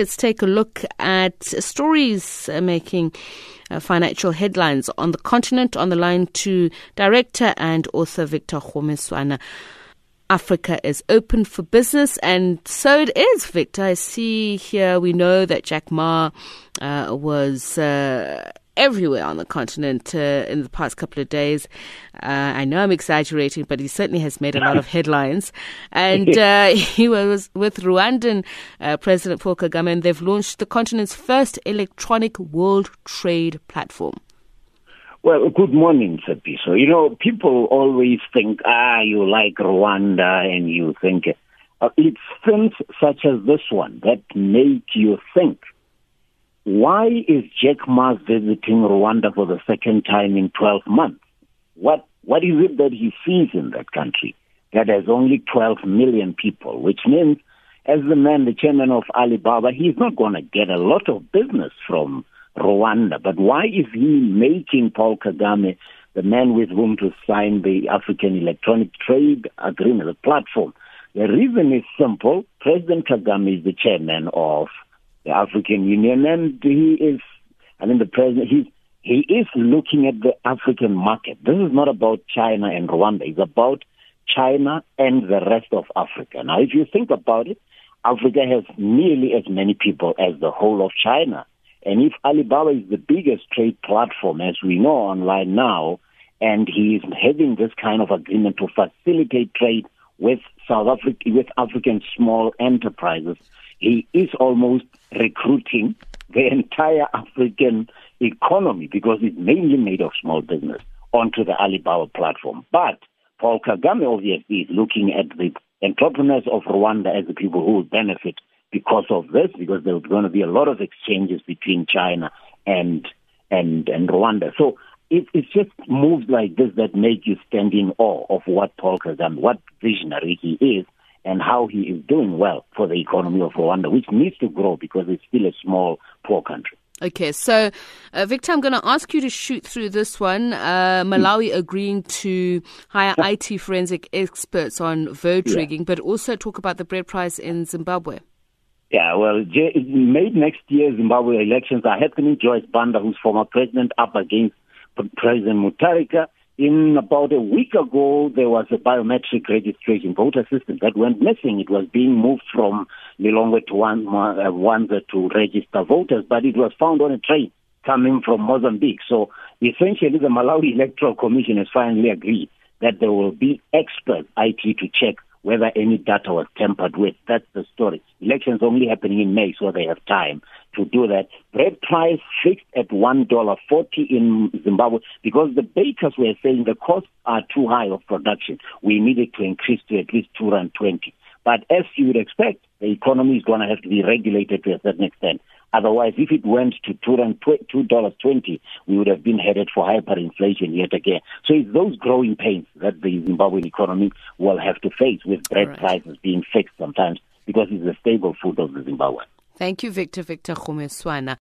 Let's take a look at stories uh, making uh, financial headlines on the continent. On the line to director and author Victor Kgomoeswana. Africa is open for business, and so it is, Victor. I see here we know that Jack Ma uh, was uh, everywhere on the continent uh, in the past couple of days. Uh, I know I'm exaggerating, but he certainly has made a lot of headlines. And uh, he was with Rwandan uh, President Paul Kagame, and they've launched the continent's first electronic world trade platform. Well, good morning, So You know, people always think, ah, you like Rwanda, and you think uh, it's things such as this one that make you think why is Jack Ma visiting Rwanda for the second time in 12 months? What, what is it that he sees in that country that has only 12 million people, which means as the man, the chairman of Alibaba, he's not going to get a lot of business from Rwanda. But why is he making Paul Kagame the man with whom to sign the African Electronic Trade Agreement, the platform? The reason is simple. President Kagame is the chairman of the African Union, and he is, I mean, the president, he, he is looking at the African market. This is not about China and Rwanda. It's about China and the rest of Africa. Now, if you think about it, Africa has nearly as many people as the whole of China. And if Alibaba is the biggest trade platform, as we know online now, and he is having this kind of agreement to facilitate trade with South Africa, with African small enterprises, he is almost recruiting the entire African economy because it's mainly made of small business onto the Alibaba platform. But Paul Kagame obviously is looking at the entrepreneurs of Rwanda as the people who will benefit because of this, because there's going to be a lot of exchanges between China and and and Rwanda. So it, it's just moves like this that make you stand in awe of what Paul Kagame, what visionary he is, and how he is doing well for the economy of Rwanda, which needs to grow because it's still a small, poor country. Okay, so uh, Victor, I'm going to ask you to shoot through this one. Uh, Malawi agreeing to hire IT forensic experts on vote rigging, yeah. but also talk about the bread price in Zimbabwe. Yeah, well, May next year, Zimbabwe elections are happening. Joyce Banda, who's former president, up against President Mutharika in about a week ago, there was a biometric registration voter system that went missing. It was being moved from Lilongwe to uh, to register voters, but it was found on a train coming from Mozambique. So essentially, the Malawi Electoral Commission has finally agreed that there will be expert IT to check whether any data was tampered with. That's the story. Elections only happening in May, so they have time to do that. Bread price fixed at one dollar forty in Zimbabwe because the bakers were saying the costs are too high of production. We needed to increase to at least two rand twenty. But as you would expect, the economy is going to have to be regulated to a certain extent. Otherwise, if it went to two dollars twenty, we would have been headed for hyperinflation yet again. So it's those growing pains that the Zimbabwean economy will have to face with bread right. prices being fixed sometimes because it's a stable food of the Zimbabwe. Thank you, Victor Victor Kgomoeswana.